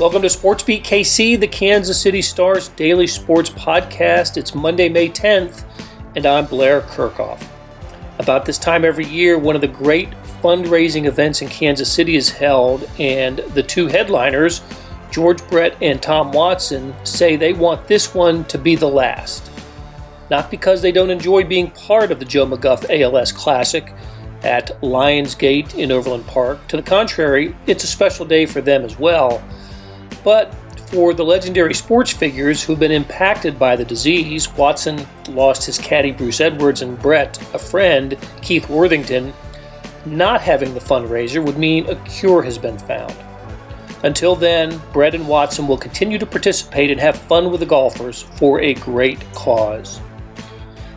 Welcome to SportsBeat KC, the Kansas City Stars daily sports podcast. It's Monday, May 10th, and I'm Blair Kerkhoff. About this time every year, one of the great fundraising events in Kansas City is held, and the two headliners, George Brett and Tom Watson, say they want this one to be the last. Not because they don't enjoy being part of the Joe McGuff ALS Classic at Lionsgate in Overland Park. To the contrary, it's a special day for them as well but for the legendary sports figures who've been impacted by the disease, Watson lost his caddy Bruce Edwards and Brett, a friend, Keith Worthington. Not having the fundraiser would mean a cure has been found. Until then, Brett and Watson will continue to participate and have fun with the golfers for a great cause.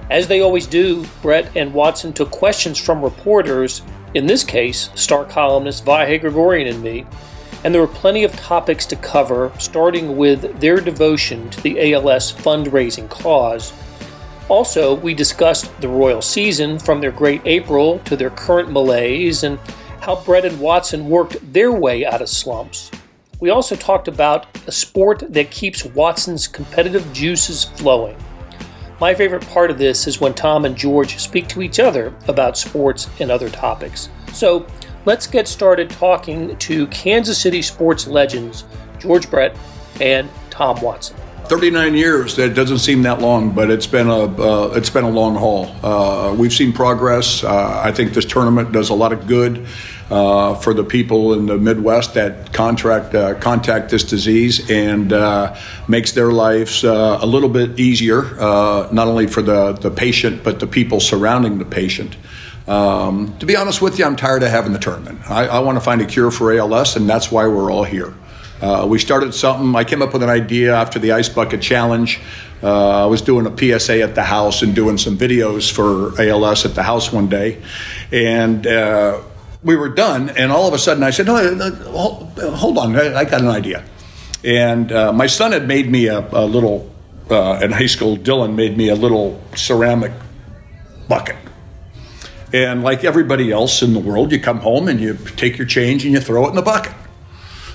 As they always do, Brett and Watson took questions from reporters, in this case, star columnist Vahe Gregorian and me, and there were plenty of topics to cover, starting with their devotion to the ALS fundraising cause. Also, we discussed the royal season from their great April to their current malaise and how Brett and Watson worked their way out of slumps. We also talked about a sport that keeps Watson's competitive juices flowing. My favorite part of this is when Tom and George speak to each other about sports and other topics. So, let's get started talking to Kansas City sports legends George Brett and Tom Watson. 39 years. That doesn't seem that long, but it's been a uh, it's been a long haul. Uh, we've seen progress. Uh, I think this tournament does a lot of good uh, for the people in the Midwest that contract uh, contact this disease and uh, makes their lives a little bit easier, not only for the the patient but the people surrounding the patient. Um, to be honest with you, I'm tired of having the tournament. I, I want to find a cure for ALS, and that's why we're all here. Uh, we started something. I came up with an idea after the Ice Bucket Challenge. Uh, I was doing a PSA at the house and doing some videos for ALS at the house one day, and uh, we were done. And all of a sudden, I said, "No, hold on, I got an idea." And uh, my son had made me a, a little uh, in high school. Dylan made me a little ceramic bucket and like everybody else in the world, you come home and you take your change and you throw it in the bucket.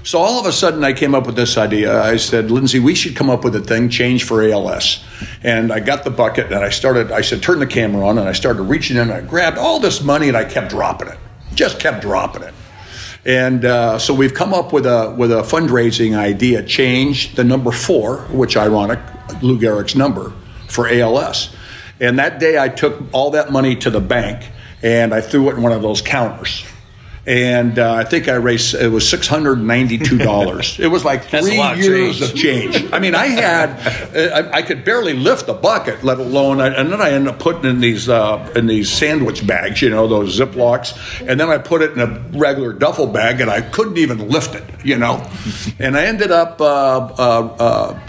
So all of a sudden, I came up with this idea. I said, Lindsay, we should come up with a thing, change for ALS. And I got the bucket and I started, I said, turn the camera on. And I started reaching in and I grabbed all this money and I kept dropping it, just kept dropping it. And uh, so we've come up with a, with a fundraising idea, change the number four, which ironic, Lou Gehrig's number, for ALS. And that day I took all that money to the bank and I threw it in one of those counters. And uh, I think I raised it was six hundred ninety-two dollars. it was like three years of change. of change. I mean, I had I, I, could barely lift the bucket, let alone. And then I ended up putting in these uh, in these sandwich bags, you know, those Ziplocs. And then I put it in a regular duffel bag, and I couldn't even lift it, you know. and I ended up. Uh, uh, uh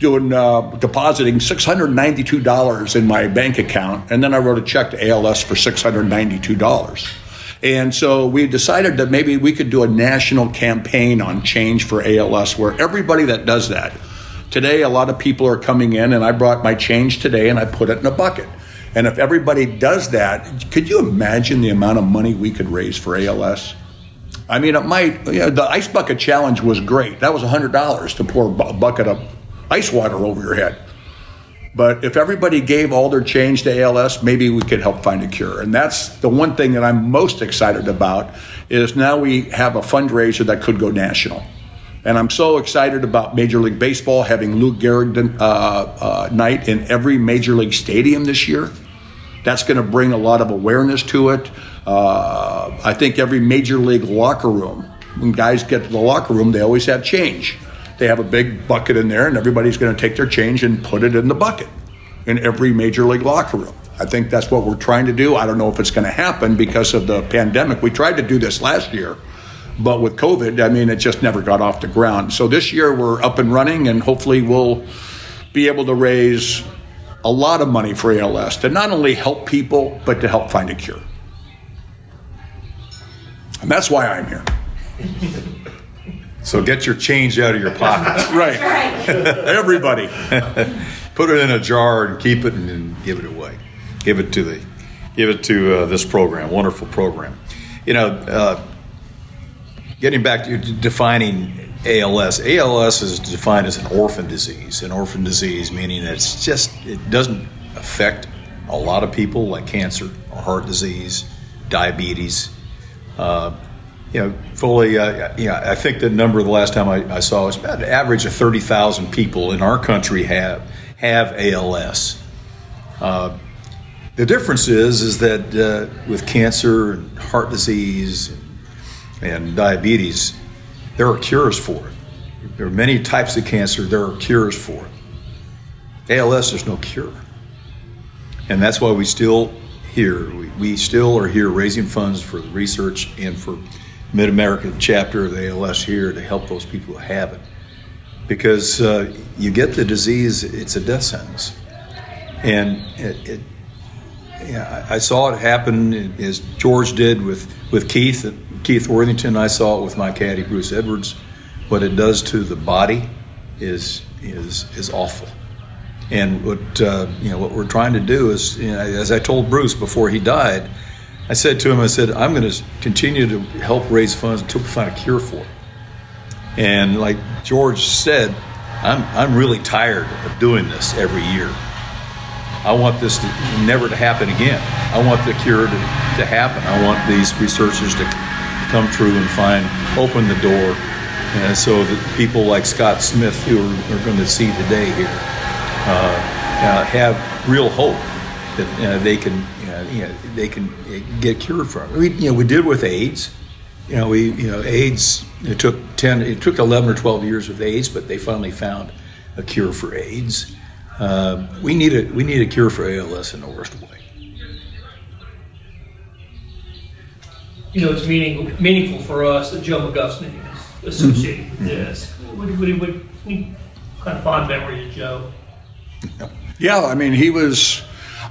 doing uh, depositing $692 in my bank account, and then I wrote a check to ALS for $692. And so we decided that maybe we could do a national campaign on change for ALS where everybody that does that. Today, a lot of people are coming in, and I brought my change today and I put it in a bucket. And if everybody does that, could you imagine the amount of money we could raise for ALS? I mean, it might, you know, the ice bucket challenge was great. That was $100 to pour a bucket of ice water over your head. But if everybody gave all their change to ALS, maybe we could help find a cure. And that's the one thing that I'm most excited about is now we have a fundraiser that could go national. And I'm so excited about Major League Baseball having Lou Gehrig uh, uh, night in every Major League stadium this year. That's going to bring a lot of awareness to it. Uh, I think every Major League locker room, when guys get to the locker room, they always have change. They have a big bucket in there, and everybody's going to take their change and put it in the bucket in every major league locker room. I think that's what we're trying to do. I don't know if it's going to happen because of the pandemic. We tried to do this last year, but with COVID, I mean, it just never got off the ground. So this year we're up and running, and hopefully we'll be able to raise a lot of money for ALS to not only help people, but to help find a cure. And that's why I'm here. So get your change out of your pocket. right. Everybody. Put it in a jar and keep it and, then give it away. Give it to the, give it to uh, this program. Wonderful program. You know, uh, getting back to defining ALS. ALS is defined as an orphan disease. An orphan disease meaning that it's just it doesn't affect a lot of people like cancer or heart disease, diabetes. Uh, you know, fully. Uh, yeah, I think the number the last time I, I saw was about an average of thirty thousand people in our country have have ALS. Uh, the difference is is that uh, with cancer and heart disease and diabetes, there are cures for it. There are many types of cancer. There are cures for it. ALS, there's no cure, and that's why we still here. We, we still are here raising funds for research and for Mid American chapter of the ALS here to help those people who have it, because uh, you get the disease, it's a death sentence, and it, it yeah, I saw it happen as George did with, with Keith, Keith Worthington. I saw it with my caddy Bruce Edwards. What it does to the body is is is awful. And what uh, you know, what we're trying to do is, you know, as I told Bruce before he died, I said to him, I said, I'm going to continue to help raise funds until we find a cure for it. And like George said, I'm I'm really tired of doing this every year. I want this to never to happen again. I want the cure to, to happen. I want these researchers to come through and find, open the door, and so that people like Scott Smith, who are, are going to see today here, uh, uh, have real hope that uh, they can, you know, they can get cured from. We, you know, we did with AIDS. You know, we, you know, AIDS. It took ten. It took eleven or twelve years with AIDS, but they finally found a cure for AIDS. Uh, we need a we need a cure for ALS in the worst way. You know, it's meaning, meaningful for us that Joe McGuff's name is associated mm-hmm. with this. What, what, what, what kind of fond memory of Joe? Yeah, I mean, he was.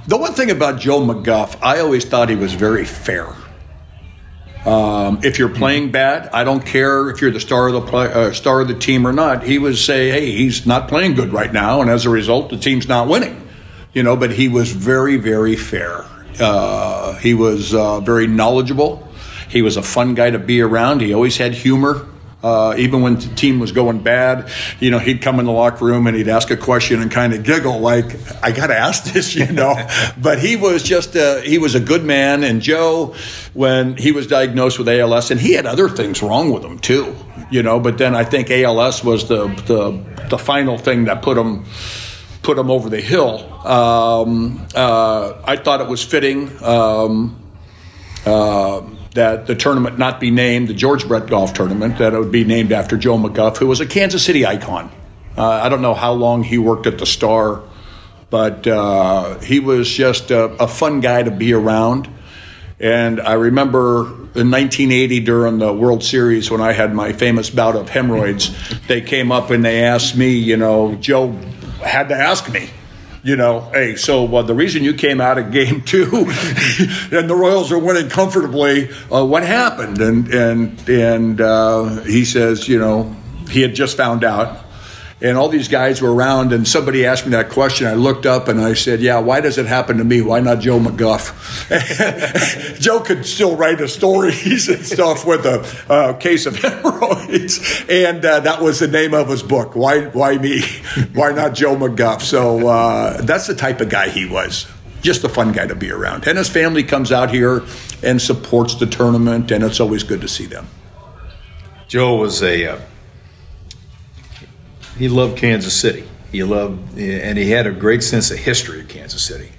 The one thing about Joe McGuff, I always thought he was very fair. Um, if you're playing bad, I don't care if you're the star of the play, uh, star of the team or not. He would say, "Hey, he's not playing good right now," and as a result, the team's not winning. You know, but he was very, very fair. Uh, he was uh, very knowledgeable. He was a fun guy to be around. He always had humor. Uh, even when the team was going bad, you know, he'd come in the locker room and he'd ask a question and kind of giggle, like, "I got to ask this," you know. but he was just a, he was a good man. And Joe, when he was diagnosed with ALS, and he had other things wrong with him too, you know. But then I think ALS was the the the final thing that put him put him over the hill. Um, uh, I thought it was fitting. Um, uh, that the tournament not be named the George Brett Golf Tournament, that it would be named after Joe McGuff, who was a Kansas City icon. Uh, I don't know how long he worked at the Star, but uh, he was just a, a, fun guy to be around. And I remember in 1980 during the World Series when I had my famous bout of hemorrhoids, they came up and they asked me, you know, Joe had to ask me you know, hey, so uh, the reason you came out of game two and the Royals are winning comfortably, uh, what happened? And and and uh, he says, you know, he had just found out and all these guys were around and somebody asked me that question. I looked up and i said yeah why does it happen to me? Why not joe mcguff? Joe could still write the stories and stuff with a case of hemorrhoids. And uh, that was the name of his book why, why me? Why not joe mcguff? So uh, that's the type of guy he was. Just a fun guy to be around. And his family comes out here and supports the tournament and it's always good to see them. Joe was a uh, he loved Kansas City. He loved, and he had a great sense of history of Kansas City.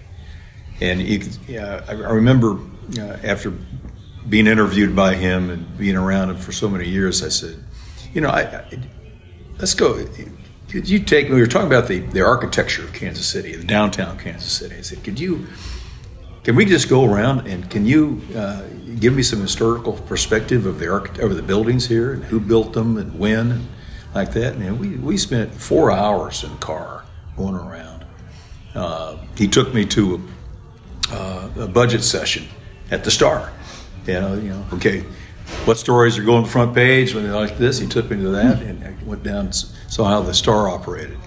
And he, uh, I remember uh, after being interviewed by him and being around him for so many years, I said, you know, I, I, let's go. Could you take? We were talking about the, the architecture of Kansas City, the downtown Kansas City. I said, could you? Can we just go around and can you uh, give me some historical perspective of the arch- of the buildings here and who built them and when? Like that. And we, we spent four hours in the car going around. Uh, he took me to a, uh, a, budget session at the Star. You know, you know, okay, what stories are going front page when like this? He took me to that and I went down and saw how the Star operated.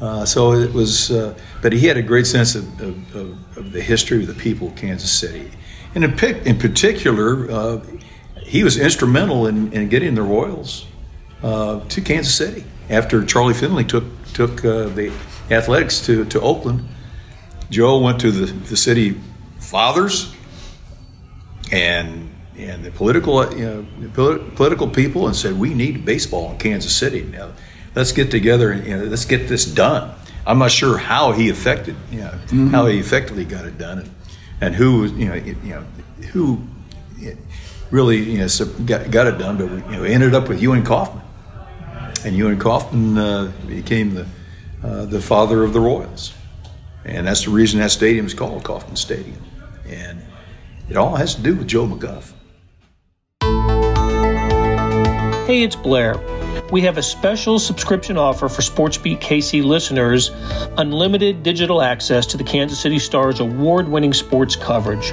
Uh, so it was, uh, but he had a great sense of, of, of, the history of the people of Kansas City. And in, in particular, uh, he was instrumental in, in getting the Royals uh, to Kansas City after Charlie Finley took took uh, the athletics to, to Oakland. Joe went to the, the city fathers and and the political you know, political people and said we need baseball in Kansas City now. Let's get together and you know, let's get this done. I'm not sure how he affected you know, mm-hmm. how he effectively got it done and, and who you know you know who really you know got, got it done, but we you know ended up with Ewing Kauffman, and Ewing Kauffman uh, became the uh, the father of the Royals, and that's the reason that stadium is called Kauffman Stadium, and it all has to do with Joe McGuff. Hey, it's Blair. We have a special subscription offer for SportsBeat KC listeners unlimited digital access to the Kansas City Stars award winning sports coverage.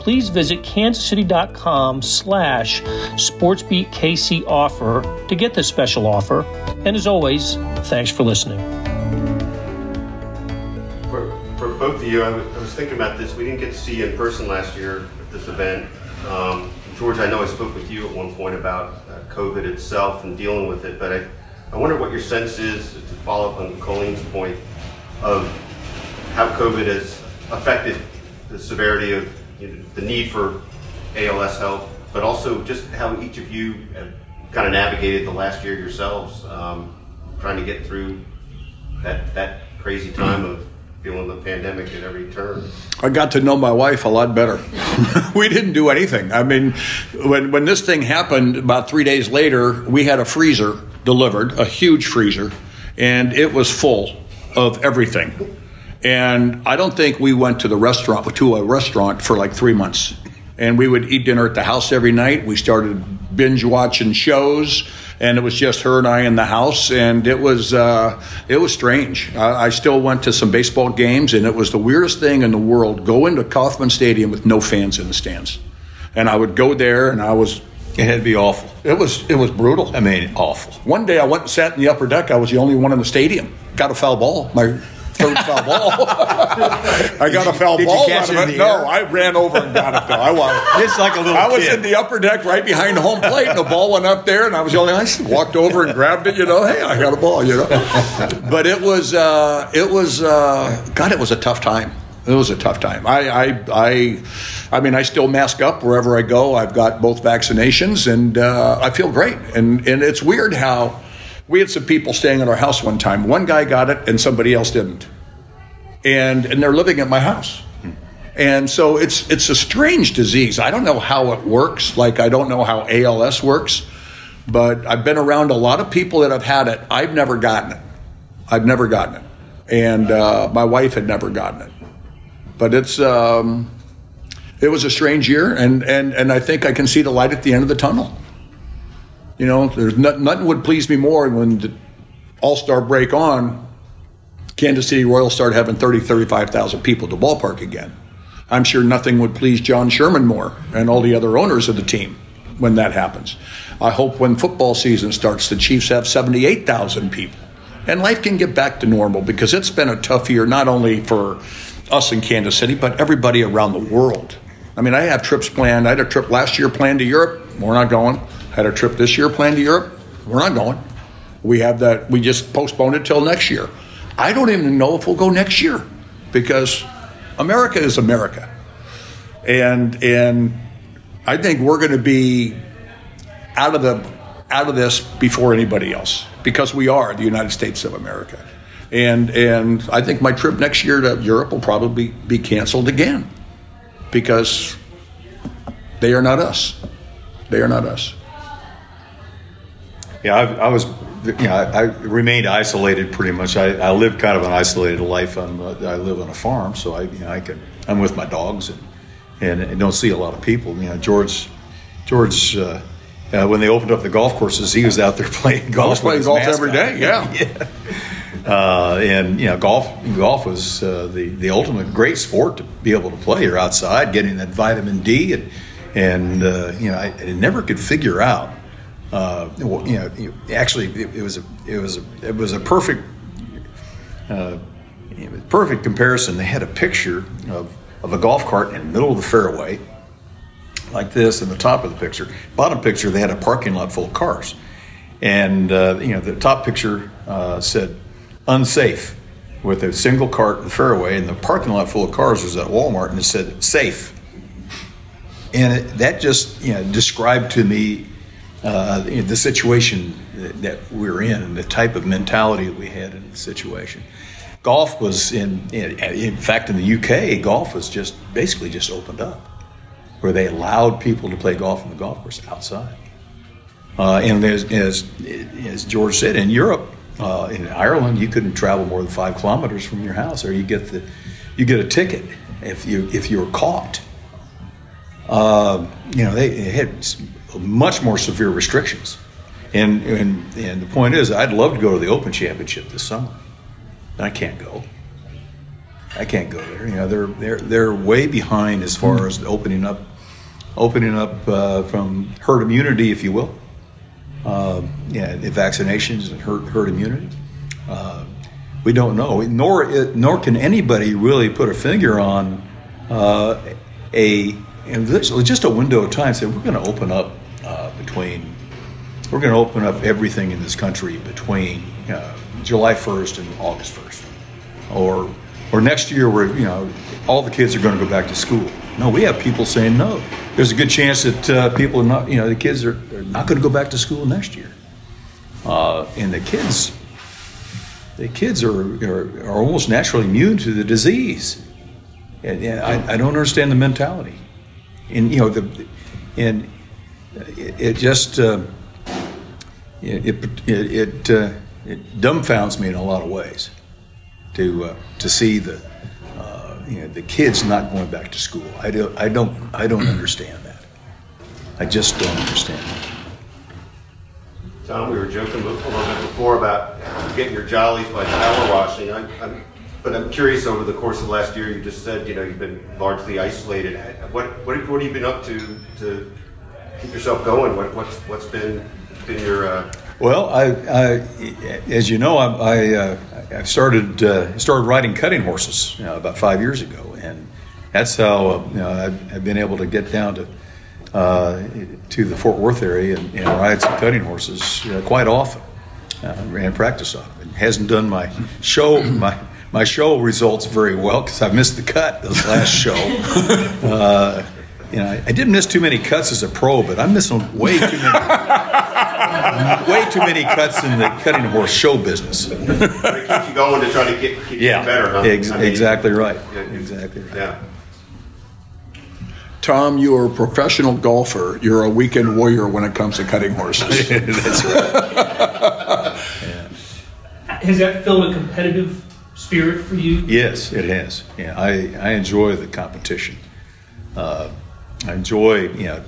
please visit kansascity.com slash sportsbeatkc offer to get this special offer. And as always, thanks for listening. For, for both of you, I was, was thinking about this. We didn't get to see you in person last year at this event. Um, George, I know I spoke with you at one point about uh, COVID itself and dealing with it, but I, I wonder what your sense is, to follow up on Colleen's point, of how COVID has affected the severity of you know, the need for ALS help, but also just how each of you have kind of navigated the last year yourselves, um, trying to get through that that crazy time of feeling the pandemic at every turn. I got to know my wife a lot better. we didn't do anything. I mean, when when this thing happened, about three days later, we had a freezer delivered, a huge freezer, and it was full of everything. And I don't think we went to the restaurant to a restaurant for like three months. And we would eat dinner at the house every night. We started binge watching shows, and it was just her and I in the house, and it was uh, it was strange. I, I still went to some baseball games, and it was the weirdest thing in the world. Go into Kauffman Stadium with no fans in the stands, and I would go there, and I was it had to be awful. It was it was brutal. I mean, awful. One day I went and sat in the upper deck. I was the only one in the stadium. Got a foul ball. My third foul ball. I got a foul did ball out of it. No, I ran over and got it though. I was. It's like a little. I was kid. in the upper deck right behind the home plate, and the ball went up there, and I was the only. I walked over and grabbed it. You know, hey, I got a ball. You know, but it was uh, it was uh, God, it was a tough time. It was a tough time. I, I, I, I mean, I still mask up wherever I go. I've got both vaccinations, and uh, I feel great. And and it's weird how we had some people staying at our house one time. One guy got it, and somebody else didn't and and they're living at my house. And so it's it's a strange disease. I don't know how it works. Like I don't know how ALS works, but I've been around a lot of people that have had it. I've never gotten it. I've never gotten it, and uh, my wife had never gotten it. But it's um, it was a strange year, and and and I think I can see the light at the end of the tunnel. You know, there's not, nothing would please me more when the All Star break on Kansas City Royals start having 30, 35,000 people the ballpark again. I'm sure nothing would please John Sherman more and all the other owners of the team when that happens. I hope when football season starts, the Chiefs have 78,000 people. And life can get back to normal because it's been a tough year, not only for us in Kansas City, but everybody around the world. I mean, I have trips planned. I had a trip last year planned to Europe. We're not going. Had a trip this year planned to Europe. We're not going. We have that. We just postponed it till next year. I don't even know if we'll go next year because America is America. And and I think we're going to be out of the out of this before anybody else because we are the United States of America. And and I think my trip next year to Europe will probably be canceled again because they are not us. They are not us. Yeah, I, I was you know, I, I, remained isolated pretty much. I, I live kind of an isolated life. I'm, uh, I live on a farm, so I, you know, I can, I'm with my dogs and, and, and don't see a lot of people. You know, George, George uh, uh, when they opened up the golf courses, he was out there playing golf. Playing golf every Yeah. yeah. Uh, and you know, golf golf was uh, the the ultimate great sport to be able to play. You're outside, getting that vitamin D, and and uh, you know, I, I never could figure out. Uh, well, you know, actually, it, it was a it was a it was a perfect uh, perfect comparison. They had a picture of, of a golf cart in the middle of the fairway, like this, in the top of the picture. Bottom picture, they had a parking lot full of cars, and uh, you know the top picture uh, said "unsafe" with a single cart in the fairway, and the parking lot full of cars was at Walmart, and it said "safe." And it, that just you know described to me uh, the situation that, that we're in and the type of mentality that we had in the situation. Golf was in, in, in fact, in the UK, golf was just basically just opened up, where they allowed people to play golf on the golf course outside. Uh, and as, as, as George said, in Europe, uh, in Ireland, you couldn't travel more than five kilometers from your house, or you get the you get a ticket if you if you were caught. Uh, you know, they had much more severe restrictions. And, and, and the point is, I'd love to go to the Open Championship this summer. I can't go. I can't go there. You know, they're, they're, they're way behind as far as opening up, opening up uh, from herd immunity, if you will. Uh, yeah, vaccinations and herd, herd immunity. Uh, we don't know, nor it, nor can anybody really put a finger on uh, a and this just a window of time. Say we're going to open up between we're going to open up everything in this country between uh, July 1st and August 1st, or or next year where you know all the kids are going to go back to school. No, we have people saying no. There's a good chance that uh, people are not, you know, the kids are, are not going to go back to school next year, uh, and the kids the kids are, are, are almost naturally immune to the disease. And, and I, I don't understand the mentality. And, you know, the, and it, it just, uh, it, it, it, uh, it dumbfounds me in a lot of ways to, uh, to see the, uh, you know, the kids not going back to school. I don't, I don't, I don't understand that. I just don't understand that. Tom, we were joking a little bit before about getting your jollies by power washing. I, I'm, but I'm curious. Over the course of last year, you just said you know you've been largely isolated. What what, what have you been up to to keep yourself going? What what's what's been been your uh, Well, I, I, as you know, I, I, uh, started uh, started riding cutting horses you know, about five years ago, and that's how uh, you know, I've, I've been able to get down to uh, to the Fort Worth area and, and ride some cutting horses uh, quite often. Uh, and practice on. It hasn't done my show my my show results very well because I missed the cut this last show. you know, I, I didn't miss too many cuts as a pro, but I'm missing way too many way too many cuts in the cutting horse show business. keep you going to try to get keep you better? Huh? Ex- I mean, exactly right. Yeah. Exactly right. Yeah. Tom, you are a professional golfer. You're a weekend warrior when it comes to cutting horses. That's right. Has that filled a competitive spirit for you? Yes, it has. Yeah, I, I enjoy the competition. Uh, I enjoy you know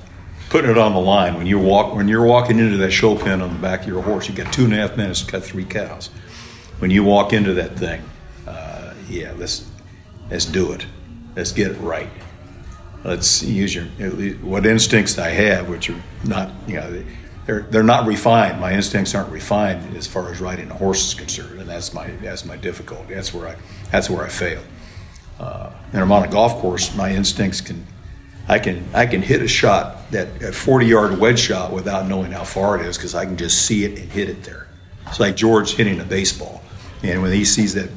putting it on the line when you walk when you're walking into that show pen on the back of your horse. You got two and a half minutes to cut three cows. When you walk into that thing, uh, yeah, let's let's do it. Let's get it right. Let's use your what instincts I have, which are not you know they're they're not refined. My instincts aren't refined as far as riding a horse is concerned, and that's my that's my difficulty. That's where I that's where I fail. Uh, and I'm on a golf course. My instincts can I can I can hit a shot that a 40 yard wedge shot without knowing how far it is because I can just see it and hit it there. It's like George hitting a baseball, and when he sees that,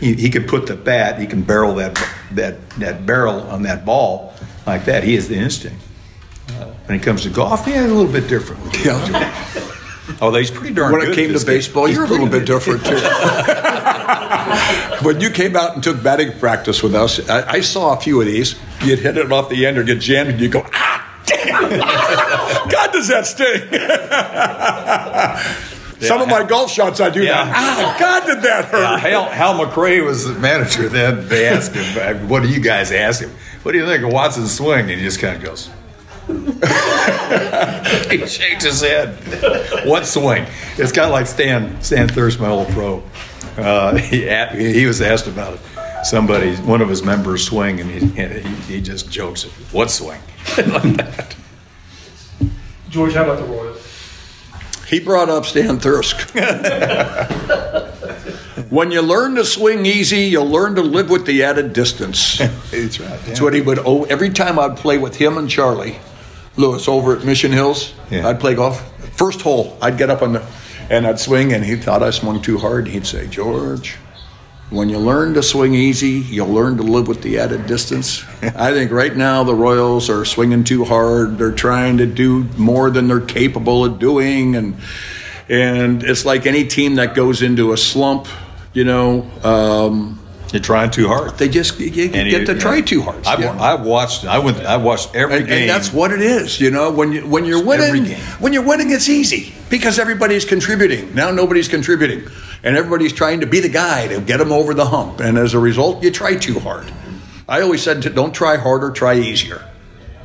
he, he can put the bat, he can barrel that that that barrel on that ball like that. He has the instinct. When it comes to golf, yeah, a little bit different. Yeah. Although oh, he's pretty darn When good it came to baseball, you're a little bit different too. when you came out and took batting practice with us, I, I saw a few of these. You'd hit it off the end or get jammed, and you go, ah, damn! God, does that sting? Some of my golf shots, I do Yeah. that. Ah, God, did that hurt? Yeah, Hal, Hal McRae was the manager then. They asked him, "What do you guys ask him? What do you think of Watson's swing?" And he just kind of goes, he shakes his head. What swing? It's kind of like Stan Stan Thirsk, my old pro. Uh, he, he was asked about it. Somebody, one of his members swing, and he, he, he just jokes, "What swing?" like that. George, how about the Royals? He brought up Stan Thirsk. when you learn to swing easy, you'll learn to live with the added distance. That's right. That's what he would owe. Every time I'd play with him and Charlie Lewis over at Mission Hills, Yeah. I'd play golf. First hole, I'd get up on the, and I'd swing, and he thought I swung too hard. He'd say, George, when you learn to swing easy, you'll learn to live with the added distance. I think right now the Royals are swinging too hard. They're trying to do more than they're capable of doing, and and it's like any team that goes into a slump, you know. Um, You're trying too hard. they just you, you get you- to yeah. try too hard. I've, know? I've watched. I went. I watched every and, game. and that's what it is, you know. When you when you're Every winning, when you're winning, it's easy because everybody's contributing. Now nobody's contributing, and everybody's trying to be the guy to get them over the hump. And as a result, you try too hard. I always said, to, don't try harder, try easier.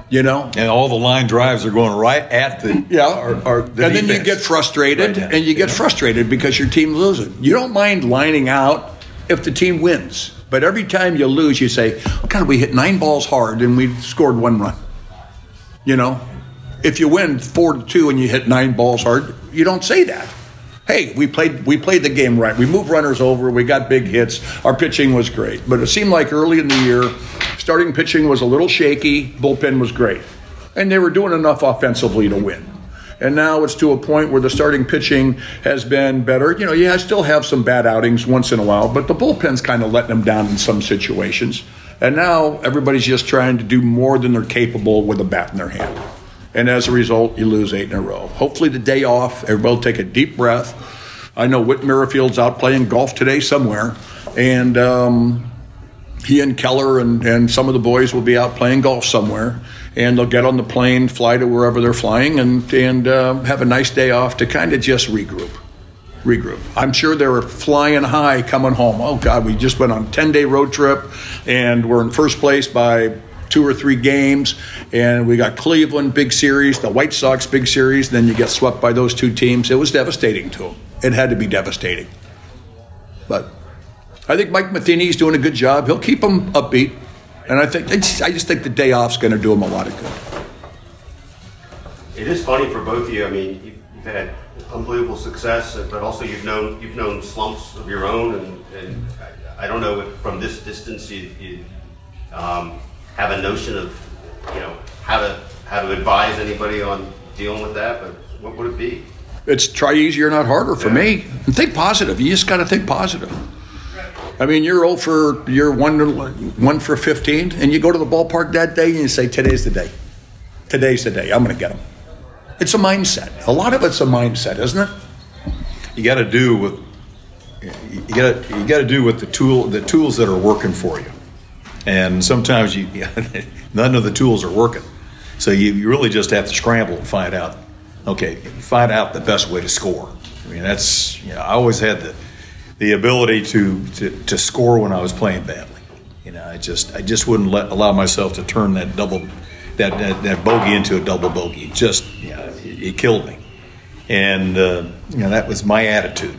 You know. and all the line drives are going right at the Yeah, the and then you get frustrated, Right and you get frustrated because your team loses. You don't mind lining out if the team wins, but every time you lose, you say, "God, we hit nine balls hard and we scored one run." You know, if you win four to two and you hit nine balls hard, you don't say that. Hey, we played we played the game right. We moved runners over. We got big hits. Our pitching was great, but it seemed like early in the year, starting pitching was a little shaky. Bullpen was great, and they were doing enough offensively to win. And now it's to a point where the starting pitching has been better. You know, you still have some bad outings once in a while, but the bullpen's kind of letting them down in some situations. And now everybody's just trying to do more than they're capable with a bat in their hand. And as a result, you lose eight in a row. Hopefully, the day off, everybody will take a deep breath. I know Whit Merrifield's out playing golf today somewhere, and um, he and Keller and, and some of the boys will be out playing golf somewhere, and they'll get on the plane, fly to wherever they're flying, and and uh, have a nice day off to kind of just regroup. Regroup. I'm sure they were flying high coming home. Oh God, we just went on a 10 day road trip, and we're in first place by two or three games, and we got Cleveland big series, the White Sox big series. Then you get swept by those two teams. It was devastating to them. It had to be devastating. But I think Mike Matheny's doing a good job. He'll keep them upbeat, and I think I just, think the day off's going to do him a lot of good. It is funny for both of you. I mean, you've, had unbelievable success, but also you've known you've known slumps of your own, and, and I, I don't know if from this distance you, you um, have a notion of you know how to how to advise anybody on dealing with that. But what would it be? It's try easier, not harder for Yeah. me. And think positive. You just got to think positive. I mean, you're old for you're one one for 15, and you go to the ballpark that day and you say, "Today's the day. Today's the day. I'm going to get them." It's a mindset. A lot of it's a mindset, isn't it? you got to do with you got you got to do with the tool the tools that are working for you and sometimes you none of the tools are working. So you, you really just have to scramble and find out okay find out the best way to score. I mean that's you know i always had the the ability to to, to score when i was playing badly. You know i just i just wouldn't let allow myself to turn that double that that, that bogey into a double bogey. Just yeah it, it killed me. And uh, you know that was my attitude.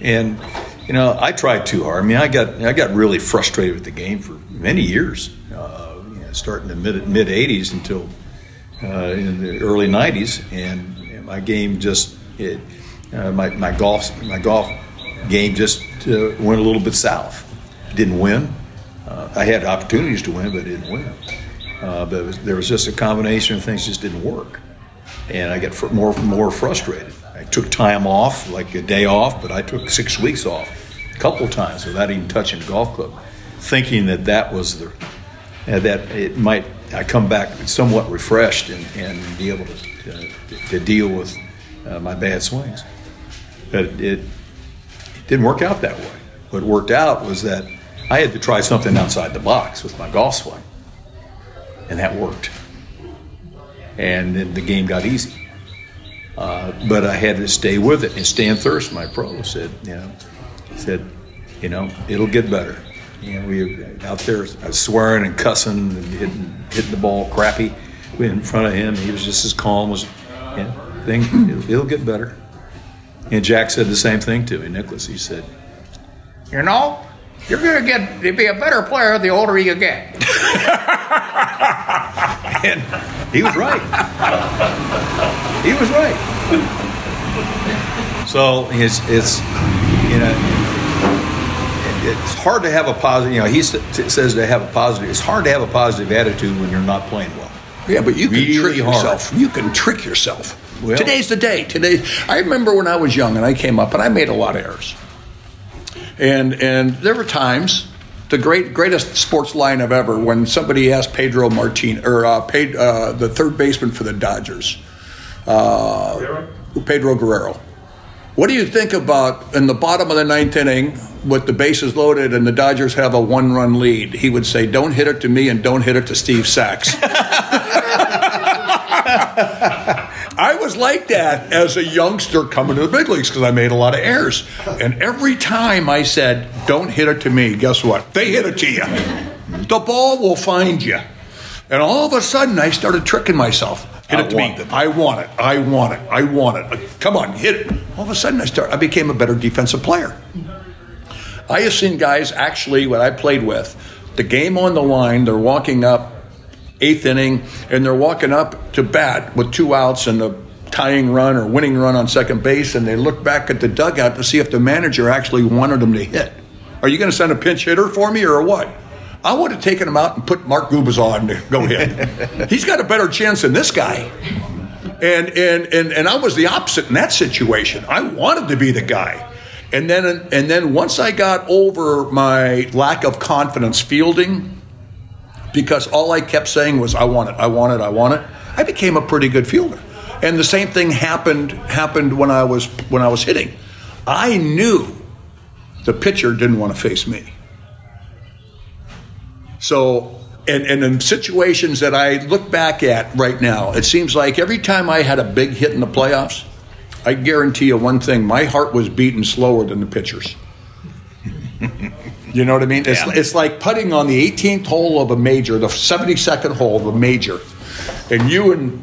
And you know, I tried too hard. I mean, I got I got really frustrated with the game for many years, uh, you know, starting in the mid mid '80s until uh, in the early '90s, and my game just it, uh, my my golf my golf game just uh, went a little bit south. Didn't win. Uh, I had opportunities to win, but didn't win. Uh, but was, there was just a combination of things just didn't work and I got fr- more more frustrated. Took time off, like a day off, but I took six weeks off, a couple times without even touching a golf club, thinking that that was the uh, that it might I come back somewhat refreshed and, and be able to uh, to deal with uh, my bad swings. But it, it didn't work out that way. What worked out was that I had to try something outside the box with my golf swing, and that worked and then the game got easy. Uh, but I had to stay with it. And Stan Thirsk, my pro, said, you know, said, you know, it'll get better. You know, we were out there swearing and cussing and hitting, hitting the ball crappy, in front of him. He was just as calm as, yeah, thing, it'll, it'll get better. And Jack said the same thing to me, Nicklaus. He said, You know, you're going to get to be a better player the older you get. and he was right. he was right. So it's, it's you know, it's hard to have a positive. You know, he says to have a positive. It's hard to have a positive attitude when you're not playing well. Yeah, but you can really trick yourself. You can trick yourself. Well, Today's the day. Today, I remember when I was young and I came up and I made a lot of errors. And and there were times, the great greatest sports line of ever, when somebody asked Pedro Martin or uh, paid, uh, the third baseman for the Dodgers, uh, Pedro Guerrero. What do you think about in the bottom of the ninth inning with the bases loaded and the Dodgers have a one run lead? He would say, Don't hit it to me and don't hit it to Steve Sax. I was like that as a youngster coming to the big leagues because I made a lot of errors. And every time I said, Don't hit it to me, guess what? They hit it to you. The ball will find you. And all of a sudden, I started tricking myself. Hit I it to me. I want it. I want it. I want it. Come on, hit it. All of a sudden, I start. I became a better defensive player. I have seen guys actually, what I played with, the game on the line, they're walking up eighth inning, and they're walking up to bat with two outs and the tying run or winning run on second base, and they look back at the dugout to see if the manager actually wanted them to hit. Are you going to send a pinch hitter for me or what? I would have taken him out and put Mark Gubicza to go hit. He's got a better chance than this guy. And, and, and, and I was the opposite in that situation. I wanted to be the guy. And then, and then once I got over my lack of confidence fielding, because all I kept saying was, I want it, I want it, I want it, I became a pretty good fielder. And the same thing happened, happened when, I was, when I was hitting. I knew the pitcher didn't want to face me. So, and, and in situations that I look back at right now, it seems like every time I had a big hit in the playoffs, I guarantee you one thing my heart was beating slower than the pitcher's. you know what I mean? It's, yeah. it's like putting on the 18th hole of a major, the 72nd hole of a major, and you and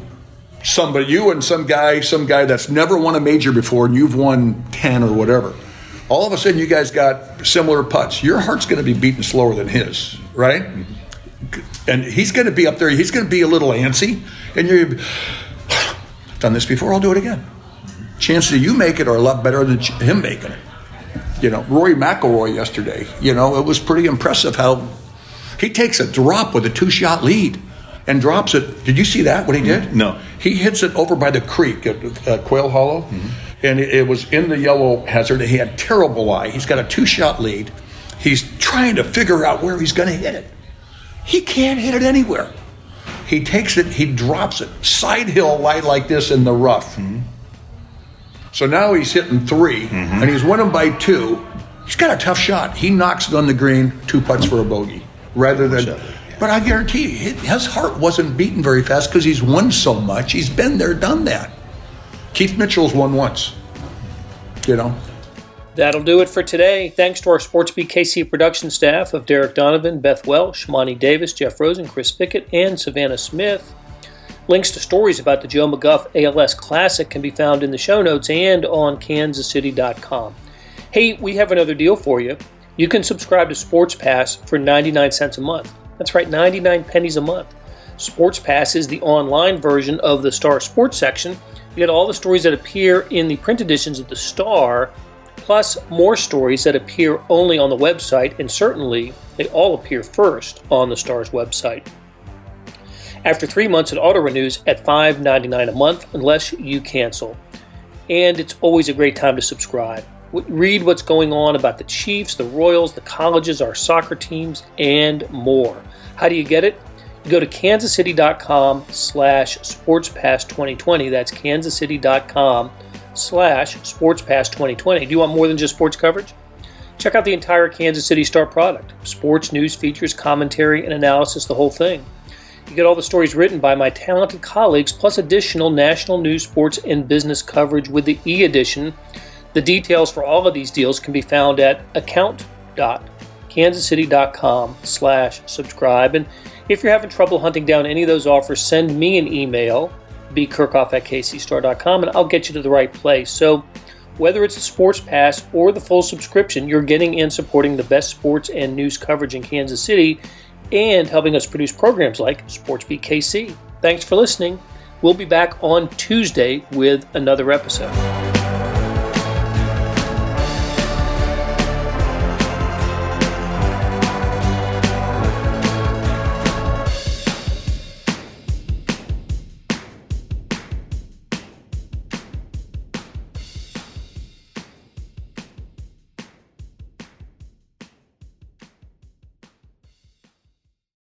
somebody, you and some guy, some guy that's never won a major before, and you've won 10 or whatever all of a sudden you guys got similar putts. Your heart's going to be beating slower than his, right? And he's going to be up there. He's going to be a little antsy, and you're done this before. I'll do it again. Chances of you make it are a lot better than him making it. You know, Rory McIlroy yesterday. You know, it was pretty impressive how he takes a drop with a two-shot lead and drops it. Did you see that? What he did? No. He hits it over by the creek at uh, Quail Hollow. Mm-hmm and it was in the yellow hazard. He had terrible eye. He's got a two shot lead. He's trying to figure out where he's going to hit it. He can't hit it anywhere. He takes it, he drops it, side hill light like this in the rough. Mm-hmm. So now he's hitting 3 mm-hmm. and he's winning by two. He's got a tough shot. He knocks it on the green, two putts for a bogey, rather than. But I guarantee you, his heart wasn't beating very fast because he's won so much. He's been there, done that. Keith Mitchell's won once. You know. That'll do it for today. Thanks to our SportsBeat KC production staff of Derek Donovan, Beth Welsh, Monty Davis, Jeff Rosen, Chris Pickett, and Savannah Smith. Links to stories about the Joe McGuff ALS Classic can be found in the show notes and on kansascity.com. Hey, we have another deal for you. You can subscribe to Sports Pass for 99 cents a month. That's right, 99 pennies a month. Sports Pass is the online version of the Star Sports section you get all the stories that appear in the print editions of the Star, plus more stories that appear only on the website, and certainly they all appear first on the Star's website. After three months, it auto renews at $5.99 a month unless you cancel. And it's always a great time to subscribe. Read what's going on about the Chiefs, the Royals, the colleges, our soccer teams, and more. How do you get it? go to kansascity.com slash sportspass2020. That's kansascity.com slash sportspass2020. Do you want more than just sports coverage? Check out the entire Kansas City Star product. Sports, news, features, commentary, and analysis, the whole thing. You get all the stories written by my talented colleagues, plus additional national news, sports, and business coverage with the e edition. The details for all of these deals can be found at account.com kansascity.com slash subscribe. And if you're having trouble hunting down any of those offers, send me an email, bkerkhoff at kcstar.com, and I'll get you to the right place. So whether it's the sports pass or the full subscription, you're getting and supporting the best sports and news coverage in Kansas City and helping us produce programs like SportsBeat KC. Thanks for listening. We'll be back on Tuesday with another episode.